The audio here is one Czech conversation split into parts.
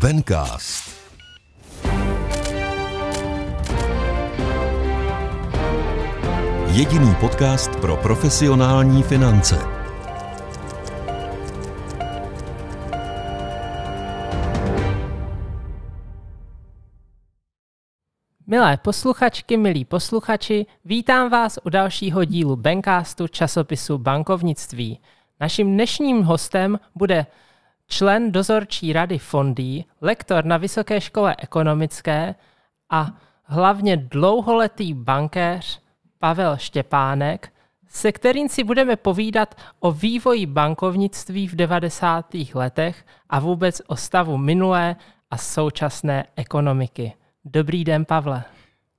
Bencast. Jediný podcast pro profesionální finance. Milé posluchačky, milí posluchači, vítám vás u dalšího dílu Bencastu časopisu Bankovnictví. Naším dnešním hostem bude člen dozorčí rady Fondí, lektor na Vysoké škole ekonomické a hlavně dlouholetý bankéř Pavel Štěpánek, se kterým si budeme povídat o vývoji bankovnictví v 90. letech a vůbec o stavu minulé a současné ekonomiky. Dobrý den, Pavle.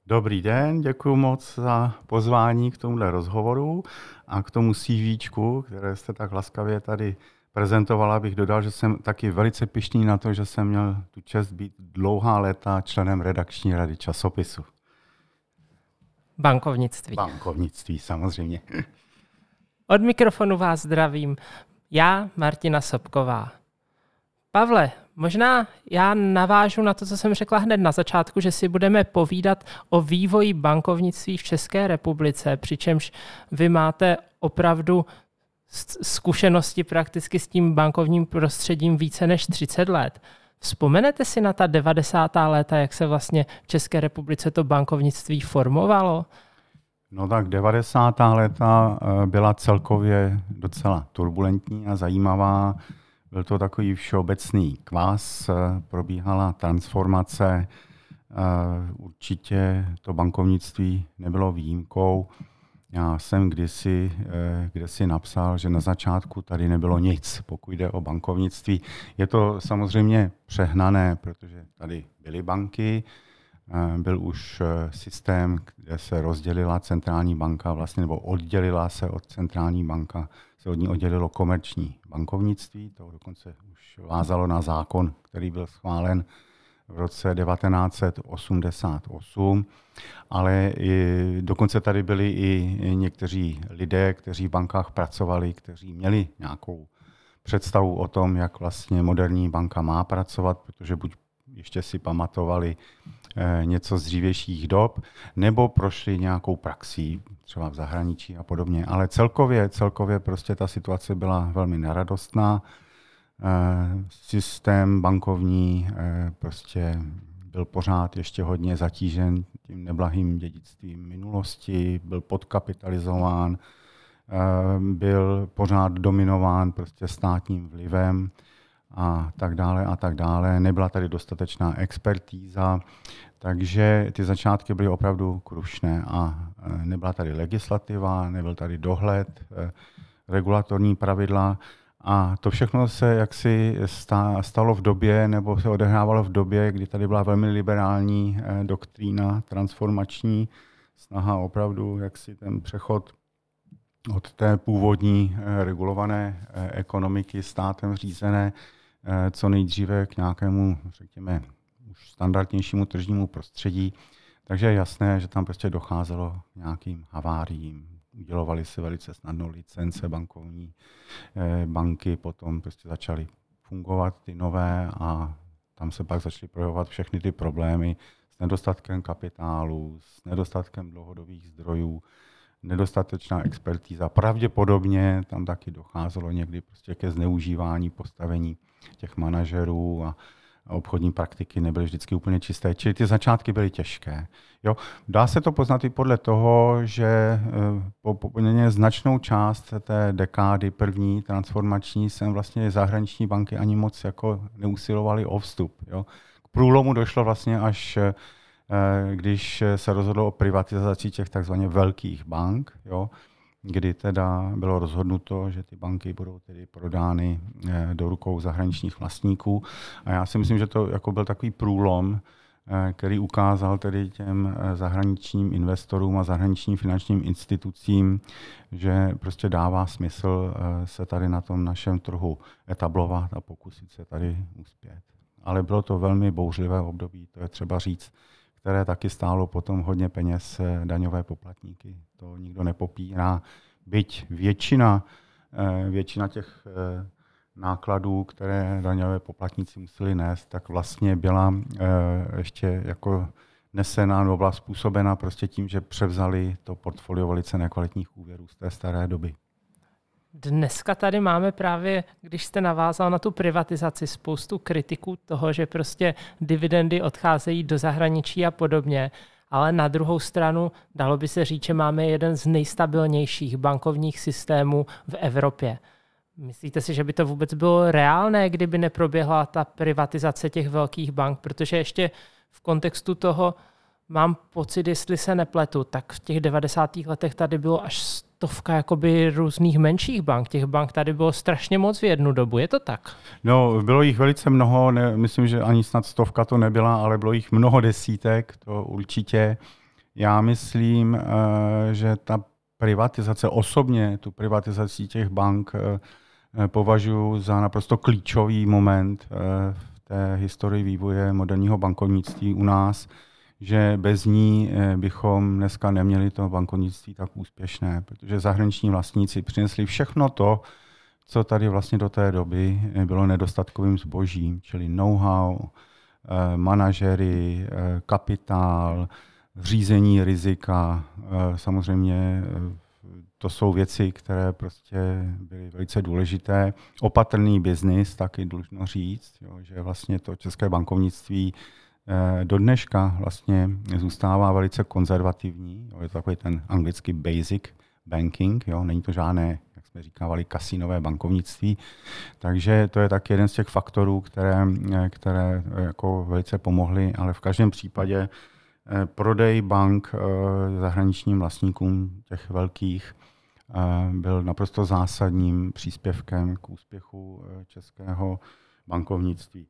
Dobrý den, děkuji moc za pozvání k tomuhle rozhovoru a k tomu CVčku, které jste tak laskavě tady prezentovala, bych dodal, že jsem taky velice pišný na to, že jsem měl tu čest být dlouhá léta členem redakční rady časopisu. Bankovnictví. Bankovnictví, samozřejmě. Od mikrofonu vás zdravím. Já, Martina Sobková. Pavle, možná já navážu na to, co jsem řekla hned na začátku, že si budeme povídat o vývoji bankovnictví v České republice, přičemž vy máte opravdu zkušenosti prakticky s tím bankovním prostředím více než 30 let. Vzpomenete si na ta 90. léta, jak se vlastně v České republice to bankovnictví formovalo? No tak 90. léta eh, byla celkově docela turbulentní a zajímavá. Byl to takový všeobecný kvás, eh, probíhala transformace, eh, určitě to bankovnictví nebylo výjimkou. Já jsem kdysi, eh, kde si napsal, že na začátku tady nebylo nic, pokud jde o bankovnictví. Je to samozřejmě přehnané, protože tady byly banky, byl už systém, kde se rozdělila centrální banka, vlastně, nebo oddělila se od centrální banka se od ní oddělilo komerční bankovnictví, to dokonce už vázalo na zákon, který byl schválen v roce 1988, ale i, dokonce tady byli i někteří lidé, kteří v bankách pracovali, kteří měli nějakou představu o tom, jak vlastně moderní banka má pracovat, protože buď ještě si pamatovali eh, něco z dřívějších dob, nebo prošli nějakou praxí, třeba v zahraničí a podobně. Ale celkově, celkově prostě ta situace byla velmi neradostná. Eh, systém bankovní eh, prostě byl pořád ještě hodně zatížen tím neblahým dědictvím minulosti, byl podkapitalizován, byl pořád dominován prostě státním vlivem a tak dále a tak dále. Nebyla tady dostatečná expertíza, takže ty začátky byly opravdu krušné a nebyla tady legislativa, nebyl tady dohled, regulatorní pravidla a to všechno se jaksi stalo v době, nebo se odehrávalo v době, kdy tady byla velmi liberální e, doktrína transformační, snaha opravdu, jak si ten přechod od té původní regulované ekonomiky státem řízené Eh, co nejdříve k nějakému, řekněme, už standardnějšímu tržnímu prostředí. Takže je jasné, že tam prostě docházelo k nějakým haváriím. Udělovali se velice snadno licence bankovní, eh, banky potom prostě začaly fungovat ty nové a tam se pak začaly projevovat všechny ty problémy s nedostatkem kapitálu, s nedostatkem dlouhodobých zdrojů, nedostatečná expertíza. Pravděpodobně tam taky docházelo někdy prostě ke zneužívání postavení těch manažerů a obchodní praktiky nebyly vždycky úplně čisté, čili ty začátky byly těžké. Jo, dá se to poznat i podle toho, že eh, po poměrně značnou část té dekády první transformační jsem vlastně zahraniční banky ani moc jako neusilovaly o vstup. Jo. K průlomu došlo vlastně až eh, když se rozhodlo o privatizaci těch takzvaně velkých bank, jo, kdy teda bylo rozhodnuto, že ty banky budou tedy prodány eh, do rukou zahraničních vlastníků. A já si myslím, že to jako byl takový průlom, eh, který ukázal tedy těm eh, zahraničním investorům a zahraničním finančním institucím, že prostě dává smysl se tady na tom našem trhu etablovat a pokusit se tady uspět. Ale bylo to velmi bouřlivé období, to je třeba říct které taky stálo potom hodně peněz eh, daňové poplatníky. To nikdo nepopírá. Byť většina, eh, většina těch eh, nákladů, které daňové poplatníci museli nést, tak vlastně byla ještě jako nesená nebo byla způsobena prostě tím, že převzali to portfolio velice nekvalitních úvěrů z té staré doby. Dneska tady máme právě, když jste navázal na tu privatizaci, spoustu kritiků toho, že prostě dividendy odcházejí do zahraničí a podobně. Ale na druhou stranu dalo by se říct, že máme jeden z nejstabilnějších bankovních systémů v Evropě. Myslíte si, že by to vůbec bylo reálné, kdyby neproběhla ta privatizace těch velkých bank? Protože ještě v kontextu toho mám pocit, jestli se nepletu, tak v těch 90. letech tady bylo až stovka jakoby různých menších bank. Těch bank tady bylo strašně moc v jednu dobu, je to tak? No, bylo jich velice mnoho, ne, myslím, že ani snad stovka to nebyla, ale bylo jich mnoho desítek, to určitě. Já myslím, eh, že ta privatizace, osobně tu privatizaci těch bank eh, eh, považuji za naprosto klíčový moment v té historii vývoje moderního bankovnictví u nás že bez ní eh, bychom dneska neměli to bankovnictví tak úspěšné, protože zahraniční vlastníci přinesli všechno to, co tady vlastně do té doby eh, bylo nedostatkovým zbožím, čili know-how, eh, manažery, kapitál, řízení rizika. Samozřejmě to jsou věci, které prostě byly velice důležité. Opatrný biznis, taky dlužno říct, jo, že vlastně to české bankovnictví do dneška vlastně zůstává velice konzervativní. Jo, je to takový ten anglický basic banking, jo, není to žádné, jak jsme říkávali, kasinové bankovnictví. Takže to je taky jeden z těch faktorů, které, eh, které eh, jako velice pomohly, ale v každém případě prodej bank zahraničním vlastníkům těch velkých byl naprosto zásadním příspěvkem k úspěchu českého bankovnictví.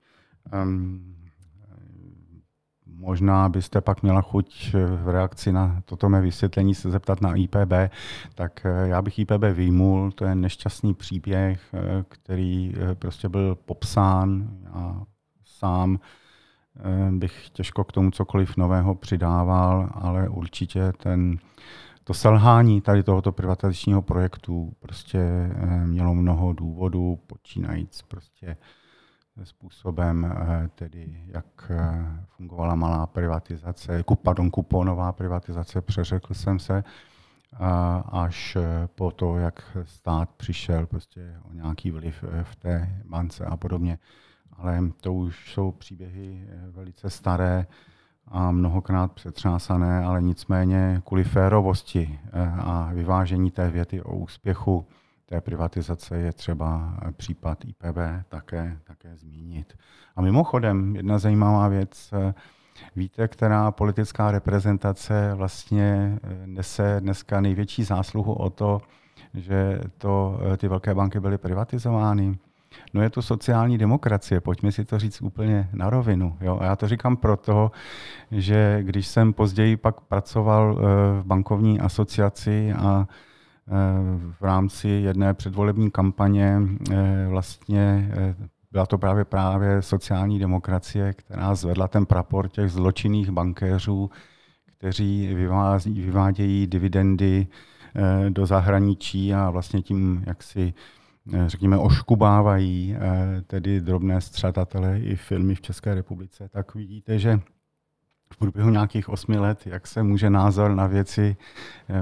Možná byste pak měla chuť eh, v reakci na toto mé vysvětlení se zeptat na IPB, tak eh, já bych IPB výjimul, to je nešťastný příběh, eh, který prostě byl popsán. A sám bych těžko k tomu cokoliv nového přidával, ale určitě ten, to selhání tady tohoto privatizačního projektu prostě mělo mnoho důvodů, počínajíc prostě způsobem, eh, tedy jak eh, fungovala malá privatizace, pardon, kuponová privatizace, přeřekl jsem se, až eh, po to, jak stát přišel prostě o nějaký vliv v té bance a podobně. Ale to už jsou příběhy velice staré a mnohokrát přetřásané, ale nicméně kvůli férovosti a vyvážení té věty o úspěchu té privatizace je třeba případ IPB také, také zmínit. A mimochodem, jedna zajímavá věc, víte, která politická reprezentace vlastně eh, nese dneska největší zásluhu o to, že to, eh, ty velké banky byly privatizovány? No je to sociální demokracie, pojďme si to říct úplně na rovinu. Jo? A já to říkám proto, že když jsem později pak pracoval eh, v bankovní asociaci a v rámci jedné předvolební kampaně eh, vlastně eh, byla to právě právě sociální demokracie, která zvedla ten prapor těch zločinných bankéřů, kteří vyvádějí dividendy eh, do zahraničí a vlastně tím jak si řekněme, oškubávají tedy drobné střadatele i filmy v České republice, tak vidíte, že v průběhu nějakých osmi let, jak se může názor na věci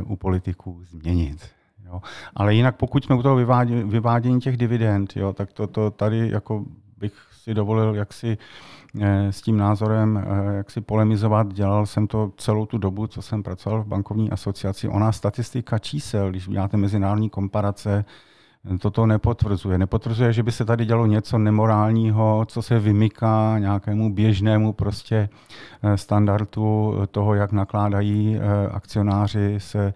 u politiků změnit. Jo. Ale jinak pokud jsme u toho vyvádění, vyvádění těch dividend, jo, tak to, to tady jako bych si dovolil jaksi eh, s tím názorem eh, jak si polemizovat. Dělal jsem to celou tu dobu, co jsem pracoval v bankovní asociaci. Ona statistika čísel, když děláte mezinárodní komparace, toto nepotvrzuje. Nepotvrzuje, že by se tady dělo něco nemorálního, co se vymyká nějakému běžnému prostě eh, standardu toho, jak nakládají akcionáři se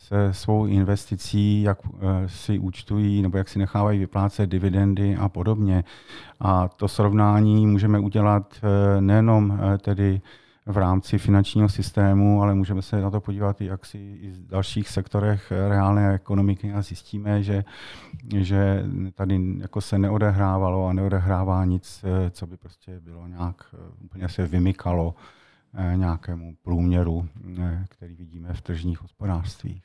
se svou investicí, jak eh, si účtují nebo jak si nechávají vyplácet dividendy a podobně. A to srovnání můžeme udělat eh, nejenom eh, tedy v rámci finančního systému, ale můžeme se na to podívat i, jak si i v dalších sektorech reálné ekonomiky a zjistíme, že, že tady jako se neodehrávalo a neodehrává nic, co by prostě bylo nějak úplně se vymykalo nějakému průměru, eh, který vidíme v tržních hospodářstvích.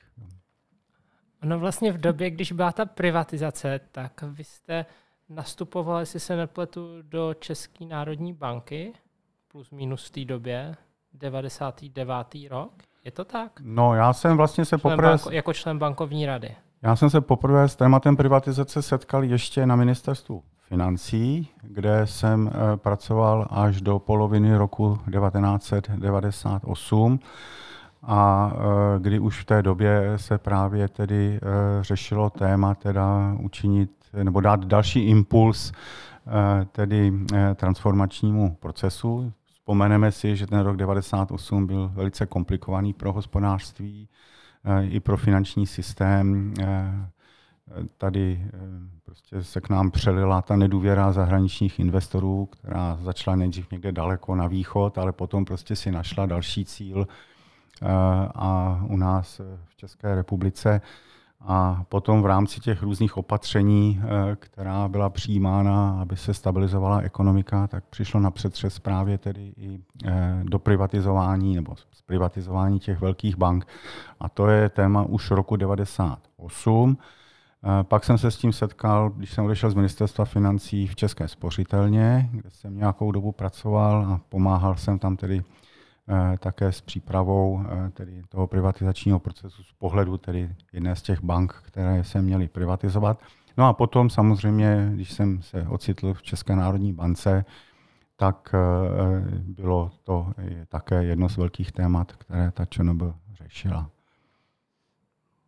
Ono vlastně v době, když byla ta privatizace, tak vy jste nastupoval, jestli se nepletu, do České národní banky, plus minus v té době, 99. rok. Je to tak? No, já jsem vlastně se člen poprvé... banko, jako člen bankovní rady. Já jsem se poprvé s tématem privatizace setkal ještě na ministerstvu financí, kde jsem eh, pracoval až do poloviny roku 1998 a eh, kdy už v té době se právě tedy eh, řešilo téma teda učinit nebo dát další impuls tedy transformačnímu procesu. Vzpomeneme si, že ten rok 98 byl velice komplikovaný pro hospodářství i pro finanční systém tady eh, prostě se k nám přelila ta nedůvěra zahraničních investorů, která začala nejdřív někde daleko na východ, ale potom prostě si našla další cíl eh, a u nás v České republice a potom v rámci těch různých opatření, eh, která byla přijímána, aby se stabilizovala ekonomika, tak přišlo na přetřes právě tedy i do privatizování nebo zprivatizování těch velkých bank. A to je téma už roku 98. Pak jsem se s tím setkal, když jsem odešel z ministerstva financí v České spořitelně, kde jsem nějakou dobu pracoval a pomáhal jsem tam tedy eh, také s přípravou eh, tedy toho privatizačního procesu z pohledu tedy jedné z těch bank, které se měly privatizovat. No a potom samozřejmě, když jsem se ocitl v České národní bance, tak eh, bylo to také jedno z velkých témat, které ta ČNB řešila.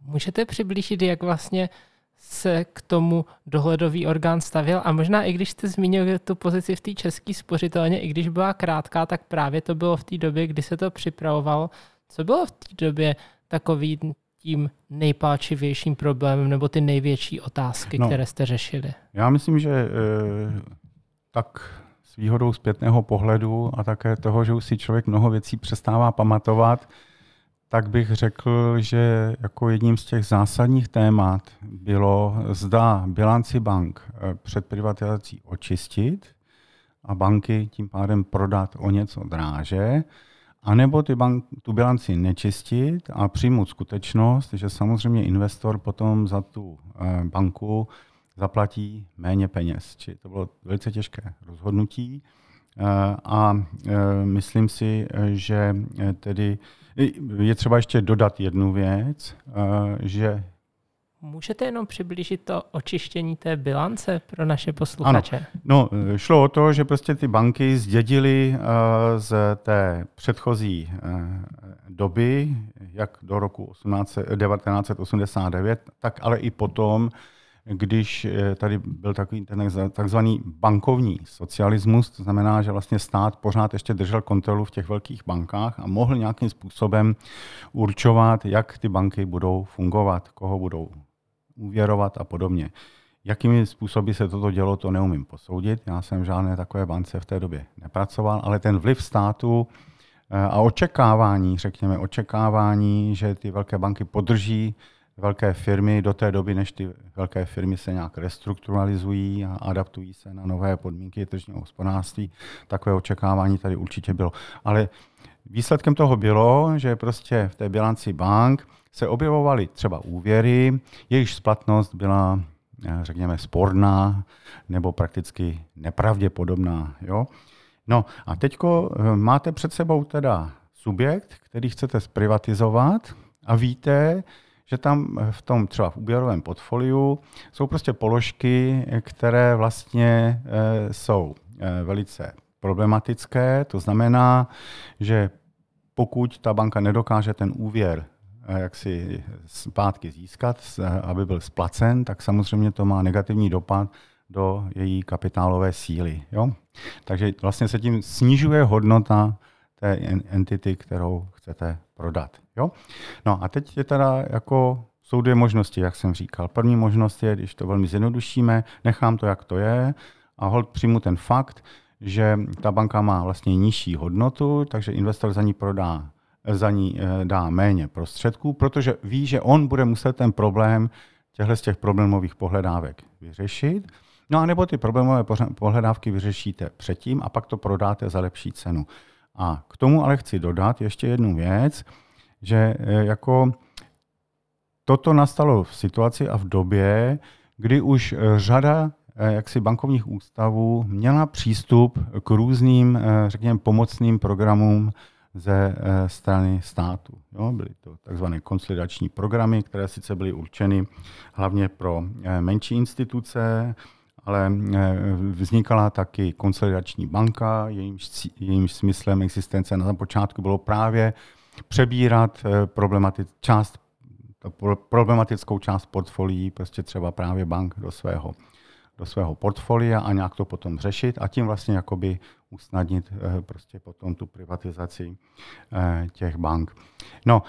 Můžete přiblížit, jak vlastně se k tomu dohledový orgán stavil a možná i když jste zmínil tu pozici v té české spořitelně, i když byla krátká, tak právě to bylo v té době, kdy se to připravovalo. Co bylo v té době takový tím nejpálčivějším problémem nebo ty největší otázky, no, které jste řešili? Já myslím, že e, tak s výhodou zpětného pohledu a také toho, že už si člověk mnoho věcí přestává pamatovat, tak bych řekl, že jako jedním z těch zásadních témat bylo, zda bilanci bank eh, před privatizací očistit a banky tím pádem prodat o něco dráže, anebo ty bank, tu bilanci nečistit a přijmout skutečnost, že samozřejmě investor potom za tu eh, banku zaplatí méně peněz. Či to bylo velice těžké rozhodnutí a myslím si, že tedy je třeba ještě dodat jednu věc, eh, že Můžete jenom přiblížit to očištění té bilance pro naše posluchače? Ano. No, eh, šlo o to, že prostě ty banky zdědily z té předchozí doby, jak do roku 18, 1989, tak ale i potom, když eh, tady byl takový ten takzvaný bankovní socialismus, to znamená, že vlastně stát pořád ještě držel kontrolu v těch velkých bankách a mohl nějakým způsobem určovat, jak ty banky budou fungovat, koho budou úvěrovat a podobně. Jakými způsoby se toto dělo, to neumím posoudit. Já jsem v žádné takové bance v té době nepracoval, ale ten vliv státu eh, a očekávání, řekněme, očekávání, že ty velké banky podrží velké firmy do té doby, než ty velké firmy se nějak restrukturalizují a adaptují se na nové podmínky tržního hospodářství. Takové očekávání tady určitě bylo. Ale výsledkem toho bylo, že prostě v té bilanci bank se objevovaly třeba úvěry, jejichž splatnost byla, eh, řekněme, sporná nebo prakticky nepravděpodobná. Jo? No a teď eh, máte před sebou teda subjekt, který chcete zprivatizovat a víte, že tam v tom třeba v úběrovém portfoliu jsou prostě položky, které vlastně eh, jsou eh, velice problematické. To znamená, že pokud ta banka nedokáže ten úvěr eh, jak si zpátky získat, aby byl splacen, tak samozřejmě to má negativní dopad do její kapitálové síly. Jo? Takže vlastně se tím snižuje hodnota té entity, kterou chcete prodat. Jo? No a teď je teda jako jsou dvě možnosti, jak jsem říkal. První možnost je, když to velmi zjednodušíme, nechám to, jak to je a hold přijmu ten fakt, že ta banka má vlastně nižší hodnotu, takže investor za ní prodá, za ní eh, dá méně prostředků, protože ví, že on bude muset ten problém těchto z těch problémových pohledávek vyřešit. No a nebo ty problémové pohledávky vyřešíte předtím a pak to prodáte za lepší cenu. A k tomu ale chci dodat ještě jednu věc, že e, jako toto nastalo v situaci a v době, kdy už e, řada jaksi bankovních ústavů měla přístup k různým, řekněme, pomocným programům ze strany státu. Jo, byly to takzvané konsolidační programy, které sice byly určeny hlavně pro menší instituce, ale vznikala taky konsolidační banka, jejímž, jejímž smyslem existence na počátku bylo právě přebírat problematic, část problematickou část portfolií, prostě třeba právě bank do svého, do svého portfolia a nějak to potom řešit a tím vlastně jakoby usnadnit eh, prostě potom tu privatizaci eh, těch bank. No,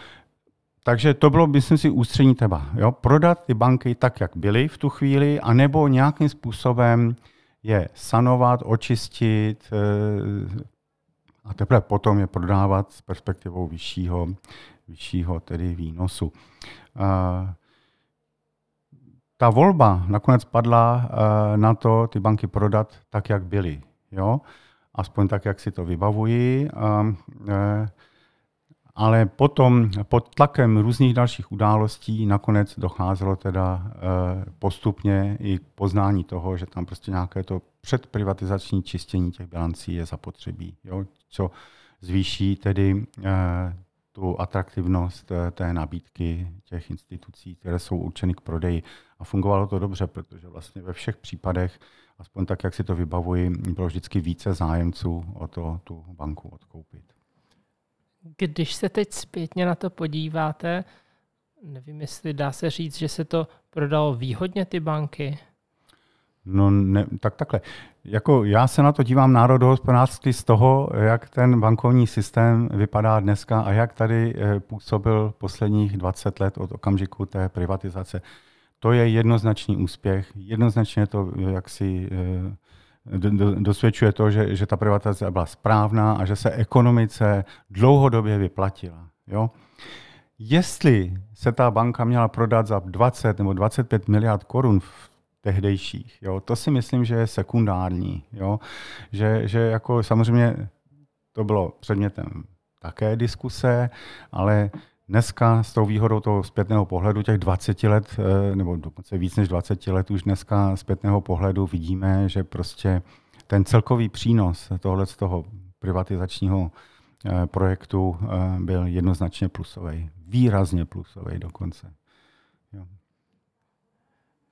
takže to bylo, myslím si, ústřední teba. Jo? Prodat ty banky tak, jak byly v tu chvíli, anebo nějakým způsobem je sanovat, očistit eh, a teprve potom je prodávat s perspektivou vyššího, vyššího tedy výnosu. Ta volba nakonec padla na to, ty banky prodat tak, jak byly. Jo? Aspoň tak, jak si to vybavují. Ale potom pod tlakem různých dalších událostí nakonec docházelo teda e, postupně i k poznání toho, že tam prostě nějaké to předprivatizační čistění těch bilancí je zapotřebí, jo? co zvýší tedy e, tu atraktivnost eh, té nabídky těch institucí, které jsou určeny k prodeji. A fungovalo to dobře, protože vlastně ve všech případech, aspoň tak, jak si to vybavuji, bylo vždycky více zájemců o to tu banku odkoupit. Když se teď zpětně na to podíváte, nevím, jestli dá se říct, že se to prodalo výhodně ty banky? No ne, tak takhle. Jako já se na to dívám národohospodářsky z toho, jak ten bankovní systém vypadá dneska a jak tady eh, působil posledních 20 let od okamžiku té privatizace. To je jednoznačný úspěch. Jednoznačně to eh, jak si eh, dosvědčuje to, že, že ta privatizace byla správná a že se ekonomice dlouhodobě vyplatila. Jo? Jestli se ta banka měla prodat za 20 nebo 25 miliard korun v tehdejších. Jo. To si myslím, že je sekundární. Jo. Že, že jako samozřejmě to bylo předmětem také diskuse, ale dneska s tou výhodou toho zpětného pohledu těch 20 let, eh, nebo dokonce víc než 20 let už dneska zpětného pohledu vidíme, že prostě ten celkový přínos tohle z toho privatizačního eh, projektu eh, byl jednoznačně plusový. Výrazně plusový dokonce.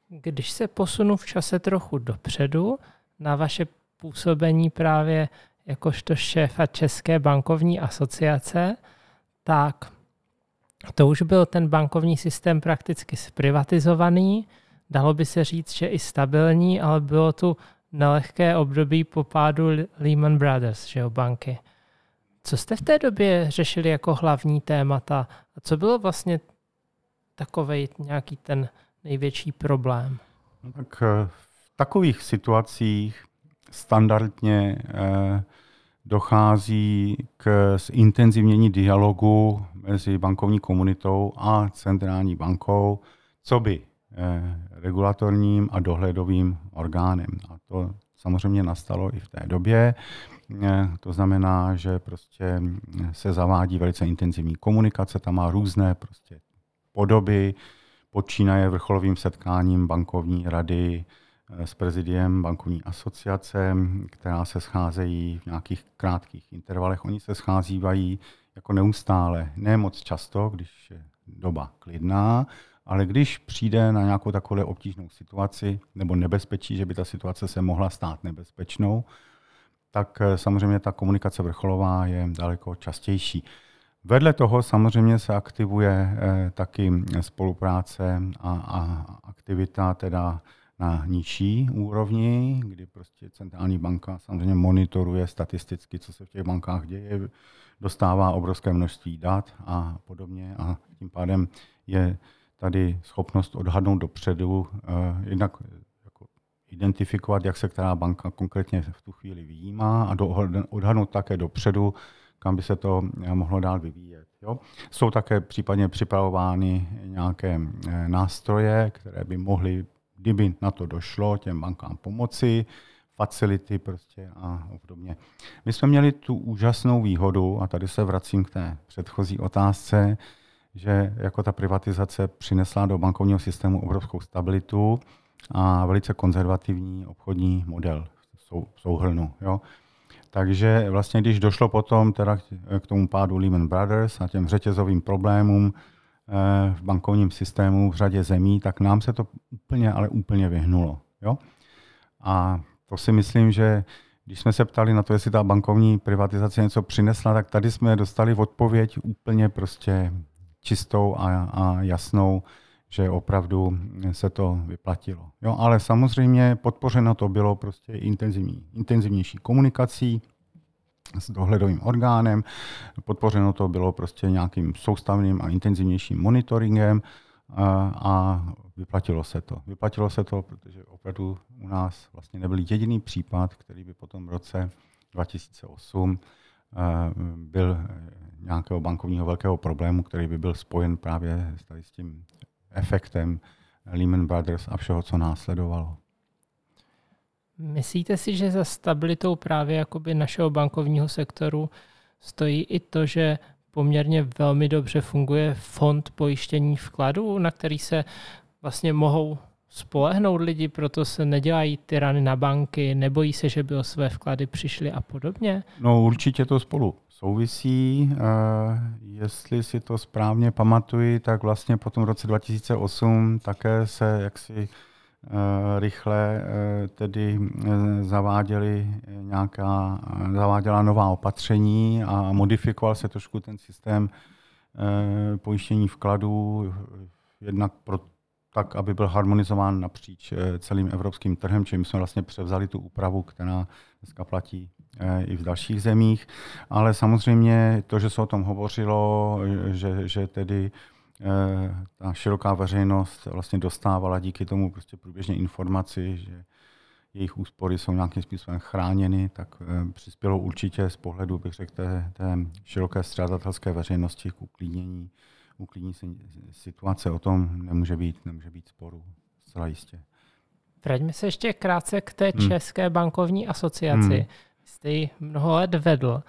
Když se posunu v čase trochu dopředu na vaše působení právě jakožto šéfa České bankovní asociace, tak to už byl ten bankovní systém prakticky zprivatizovaný. Dalo by se říct, že i stabilní, ale bylo tu nelehké období po pádu Lehman Brothers, že jo, banky. Co jste v té době řešili jako hlavní témata? A co bylo vlastně takový nějaký ten největší problém? No tak eh, v takových situacích standardně eh, dochází k zintenzivnění dialogu mezi bankovní komunitou a centrální bankou, co by eh, regulatorním a dohledovým orgánem. A to samozřejmě nastalo i v té době. To znamená, že prostě se zavádí velice intenzivní komunikace, tam má různé prostě podoby, počínaje vrcholovým setkáním bankovní rady eh, s prezidiem bankovní asociace, která se scházejí v nějakých krátkých intervalech. Oni se scházívají jako neustále, ne moc často, když je doba klidná, ale když přijde na nějakou takovou obtížnou situaci nebo nebezpečí, že by ta situace se mohla stát nebezpečnou, tak eh, samozřejmě ta komunikace vrcholová je daleko častější. Vedle toho samozřejmě se aktivuje eh, taky spolupráce a, a aktivita teda na nižší úrovni, kdy prostě centrální banka samozřejmě monitoruje statisticky, co se v těch bankách děje, dostává obrovské množství dat a podobně a tím pádem je tady schopnost odhadnout dopředu, eh, jednak jako identifikovat, jak se která banka konkrétně v tu chvíli vyjímá a odhadnout také dopředu, kam by se to eh, mohlo dál vyvíjet. Jo? Jsou také případně připravovány nějaké eh, nástroje, které by mohly, kdyby na to došlo, těm bankám pomoci, facility prostě a obdobně. My jsme měli tu úžasnou výhodu, a tady se vracím k té předchozí otázce, že jako ta privatizace přinesla do bankovního systému obrovskou stabilitu a velice konzervativní obchodní model v souhrnu. Jo. Takže vlastně, když došlo potom teda k tomu pádu Lehman Brothers a těm řetězovým problémům v bankovním systému v řadě zemí, tak nám se to úplně, ale úplně vyhnulo. Jo? A to si myslím, že když jsme se ptali na to, jestli ta bankovní privatizace něco přinesla, tak tady jsme dostali odpověď úplně prostě čistou a, a jasnou, že opravdu se to vyplatilo. Jo, ale samozřejmě podpořeno to bylo prostě intenzivní, intenzivnější komunikací s dohledovým orgánem, podpořeno to bylo prostě nějakým soustavným a intenzivnějším monitoringem a, a vyplatilo se to. Vyplatilo se to, protože opravdu u nás vlastně nebyl jediný případ, který by po tom roce 2008 byl nějakého bankovního velkého problému, který by byl spojen právě s tím efektem Lehman Brothers a všeho, co následovalo. Myslíte si, že za stabilitou právě jakoby našeho bankovního sektoru stojí i to, že poměrně velmi dobře funguje fond pojištění vkladů, na který se vlastně mohou spolehnout lidi, proto se nedělají ty rany na banky, nebojí se, že by o své vklady přišli a podobně? No určitě to spolu souvisí. Eh, jestli si to správně pamatuji, tak vlastně po tom roce 2008 také se jaksi rychle eh, tedy zaváděly nějaká, zaváděla nová opatření a modifikoval se trošku ten systém pojištění vkladů, jednak pro tak, aby byl harmonizován napříč celým evropským trhem, čím jsme vlastně převzali tu úpravu, která dneska platí Eh, i v dalších zemích, ale samozřejmě to, že se o tom hovořilo, že, že tedy eh, ta široká veřejnost vlastně dostávala díky tomu prostě průběžně informaci, že jejich úspory jsou nějakým způsobem chráněny, tak eh, přispělo určitě z pohledu, bych řekl, té, té široké střádatelské veřejnosti k uklidnění, uklidnění situace. O tom nemůže být, nemůže být sporu, zcela jistě. Vraťme se ještě krátce k té hmm. České bankovní asociaci. Hmm jste ji mnoho let vedl,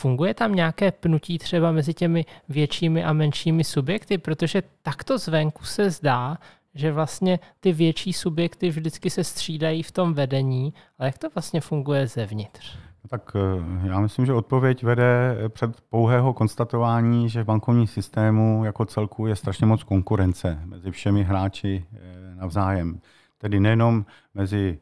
funguje tam nějaké pnutí třeba mezi těmi většími a menšími subjekty? Protože takto zvenku se zdá, že vlastně ty větší subjekty vždycky se střídají v tom vedení, ale jak to vlastně funguje zevnitř? No tak eh, já myslím, že odpověď vede před pouhého konstatování, že v bankovním systému jako celku je strašně moc konkurence mezi všemi hráči eh, navzájem. Tedy nejenom mezi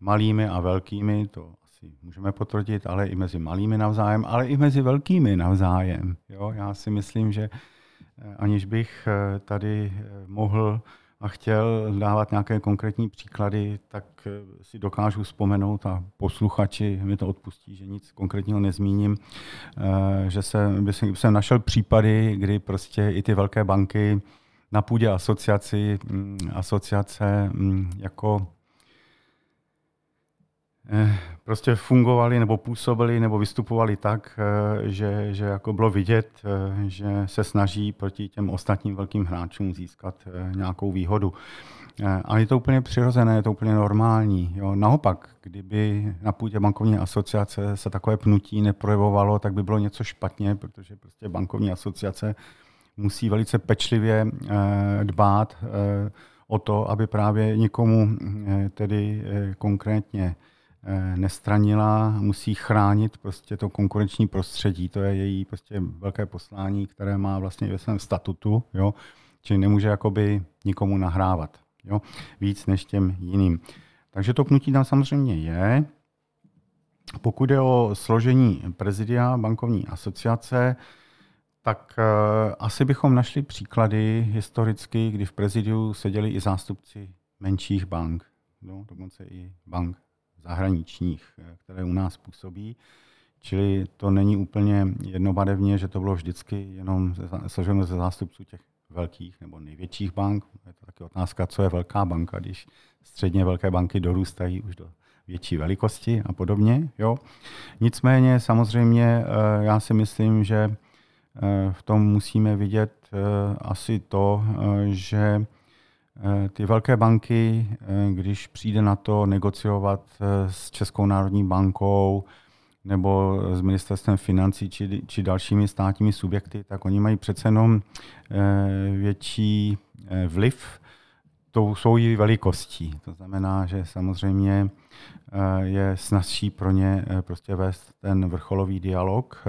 malými a velkými, to si můžeme potvrdit, ale i mezi malými navzájem, ale i mezi velkými navzájem. Jo? Já si myslím, že eh, aniž bych eh, tady eh, mohl a chtěl dávat nějaké konkrétní příklady, tak si dokážu vzpomenout a posluchači mi to odpustí, že nic konkrétního nezmíním, že se, by jsem našel případy, kdy prostě i ty velké banky na půdě asociaci, mm, asociace mm, jako prostě fungovali nebo působili nebo vystupovali tak, eh, že, že jako bylo vidět, eh, že se snaží proti těm ostatním velkým hráčům získat nějakou výhodu. A je to úplně přirozené, je to úplně normální. Jo. Naopak, kdyby na půdě bankovní asociace se takové pnutí neprojevovalo, tak by bylo něco špatně, protože prostě bankovní asociace musí velice pečlivě dbát o to, aby právě nikomu tedy konkrétně Eh, nestranila, musí chránit prostě to konkurenční prostředí. To je její prostě velké poslání, které má vlastně ve svém statutu, jo? čili nemůže jakoby nikomu nahrávat jo? víc než těm jiným. Takže to pnutí tam samozřejmě je. Pokud je o složení prezidia bankovní asociace, tak uh, asi bychom našli příklady historicky, kdy v prezidiu seděli i zástupci menších bank, no, dokonce i bank zahraničních, eh, které u nás působí. Čili to není úplně jednobarevně, že to bylo vždycky jenom složeno ze zástupců těch velkých nebo největších bank. Je to taky otázka, co je velká banka, když středně velké banky dorůstají už do větší velikosti a podobně. Jo. Nicméně samozřejmě eh, já si myslím, že eh, v tom musíme vidět asi to, že ty velké banky, eh, když přijde na to negociovat eh, s Českou národní bankou nebo s ministerstvem financí či, či dalšími státními subjekty, tak oni mají přece jenom větší vliv tou svojí velikostí. To znamená, že samozřejmě je snazší pro ně prostě vést ten vrcholový dialog,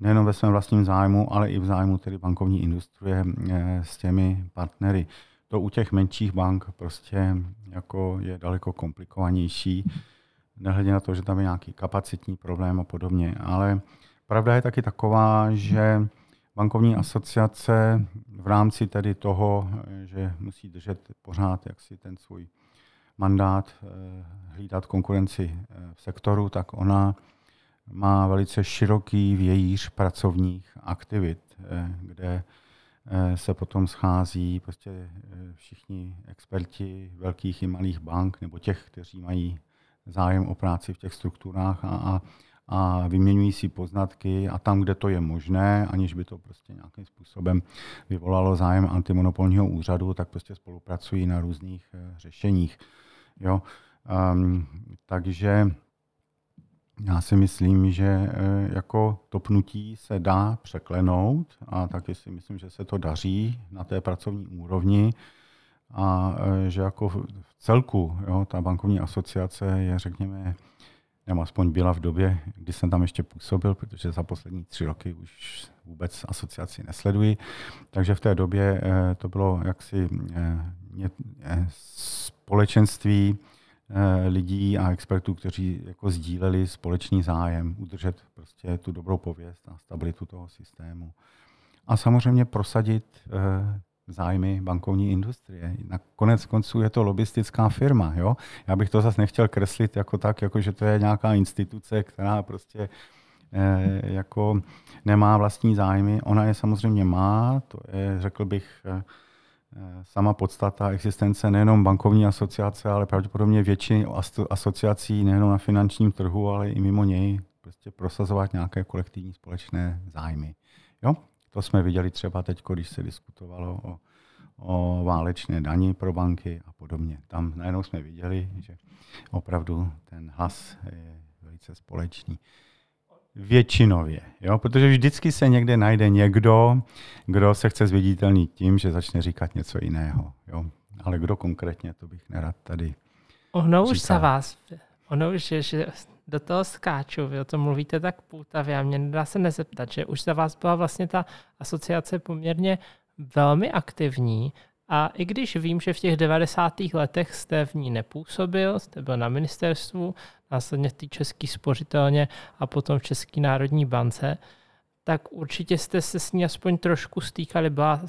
nejenom ve svém vlastním zájmu, ale i v zájmu tedy bankovní industrie s těmi partnery. To u těch menších bank prostě jako je daleko komplikovanější, nehledě na to, že tam je nějaký kapacitní problém a podobně. Ale pravda je taky taková, že bankovní asociace v rámci tedy toho, že musí držet pořád jaksi ten svůj mandát, eh, hlídat konkurenci eh, v sektoru, tak ona má velice široký vějíř pracovních aktivit, eh, kde se potom schází prostě všichni experti velkých i malých bank nebo těch, kteří mají zájem o práci v těch strukturách a, a a vyměňují si poznatky a tam, kde to je možné, aniž by to prostě nějakým způsobem vyvolalo zájem antimonopolního úřadu, tak prostě spolupracují na různých uh, řešeních. Jo? Um, takže já si myslím, že uh, jako topnutí se dá překlenout a taky si myslím, že se to daří na té pracovní úrovni a uh, že jako v celku jo, ta bankovní asociace je, řekněme, nebo aspoň byla v době, kdy jsem tam ještě působil, protože za poslední tři roky už vůbec asociaci nesleduji. Takže v té době eh, to bylo jaksi společenství lidí a expertů, kteří jako sdíleli společný zájem udržet prostě tu dobrou pověst a stabilitu toho systému. A samozřejmě prosadit zájmy bankovní industrie. Na konec konců je to lobistická firma. Jo? Já bych to zase nechtěl kreslit jako tak, jako že to je nějaká instituce, která prostě eh, jako nemá vlastní zájmy. Ona je samozřejmě má, to je, řekl bych, eh, sama podstata existence nejenom bankovní asociace, ale pravděpodobně většiny asociací nejenom na finančním trhu, ale i mimo něj prostě prosazovat nějaké kolektivní společné zájmy. Jo? To jsme viděli třeba teď, když se diskutovalo o, o válečné dani pro banky a podobně. Tam najednou jsme viděli, že opravdu ten hlas je velice společný. Většinově, jo? protože vždycky se někde najde někdo, kdo se chce zviditelnit tím, že začne říkat něco jiného. Jo? Ale kdo konkrétně, to bych nerad tady Ono už se vás, ono už je, že do toho skáču, vy o tom mluvíte tak půtavě a mě nedá se nezeptat, že už za vás byla vlastně ta asociace poměrně velmi aktivní a i když vím, že v těch 90. letech jste v ní nepůsobil, jste byl na ministerstvu, následně v té české spořitelně a potom v České národní bance, tak určitě jste se s ní aspoň trošku stýkali. Byla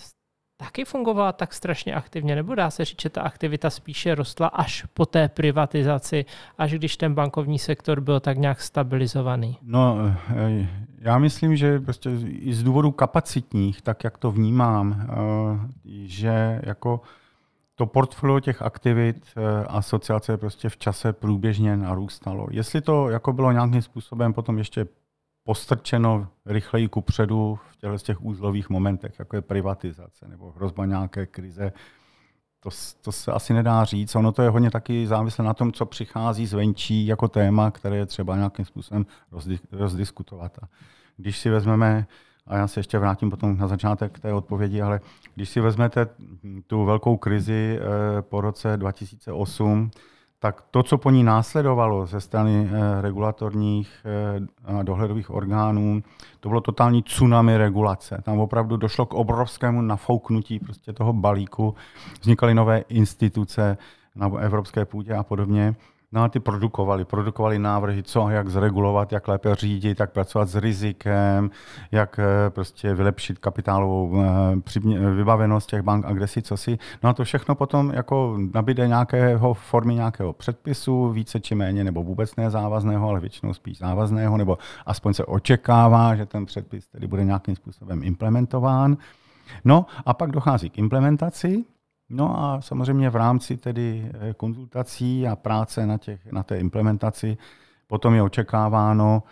taky fungovala tak strašně aktivně, nebo dá se říct, že ta aktivita spíše rostla až po té privatizaci, až když ten bankovní sektor byl tak nějak stabilizovaný? No, eh, já myslím, že prostě i z důvodu kapacitních, tak jak to vnímám, eh, že jako to portfolio těch aktivit eh, asociace prostě v čase průběžně narůstalo. Jestli to jako bylo nějakým způsobem potom ještě postrčeno rychleji kupředu v těchto těch úzlových momentech, jako je privatizace nebo hrozba nějaké krize. To, to se asi nedá říct. Ono to je hodně taky závislé na tom, co přichází zvenčí jako téma, které je třeba nějakým způsobem rozdiskutovat. A když si vezmeme, a já se ještě vrátím potom na začátek té odpovědi, ale když si vezmete tu velkou krizi eh, po roce 2008, tak to, co po ní následovalo ze strany eh, regulatorních eh, a dohledových orgánů, to bylo totální tsunami regulace. Tam opravdu došlo k obrovskému nafouknutí prostě toho balíku. Vznikaly nové instituce na evropské půdě a podobně. No a ty produkovali. Produkovali návrhy, co, jak zregulovat, jak lépe řídit, jak pracovat s rizikem, jak eh, prostě vylepšit kapitálovou eh, vybavenost těch bank a kde si, co si. No a to všechno potom jako nabíde nějakého formy nějakého předpisu, více či méně, nebo vůbec nezávazného, ale většinou spíš závazného, nebo aspoň se očekává, že ten předpis tedy bude nějakým způsobem implementován. No a pak dochází k implementaci No a samozřejmě v rámci tedy eh, konzultací a práce na, těch, na té implementaci potom je očekáváno,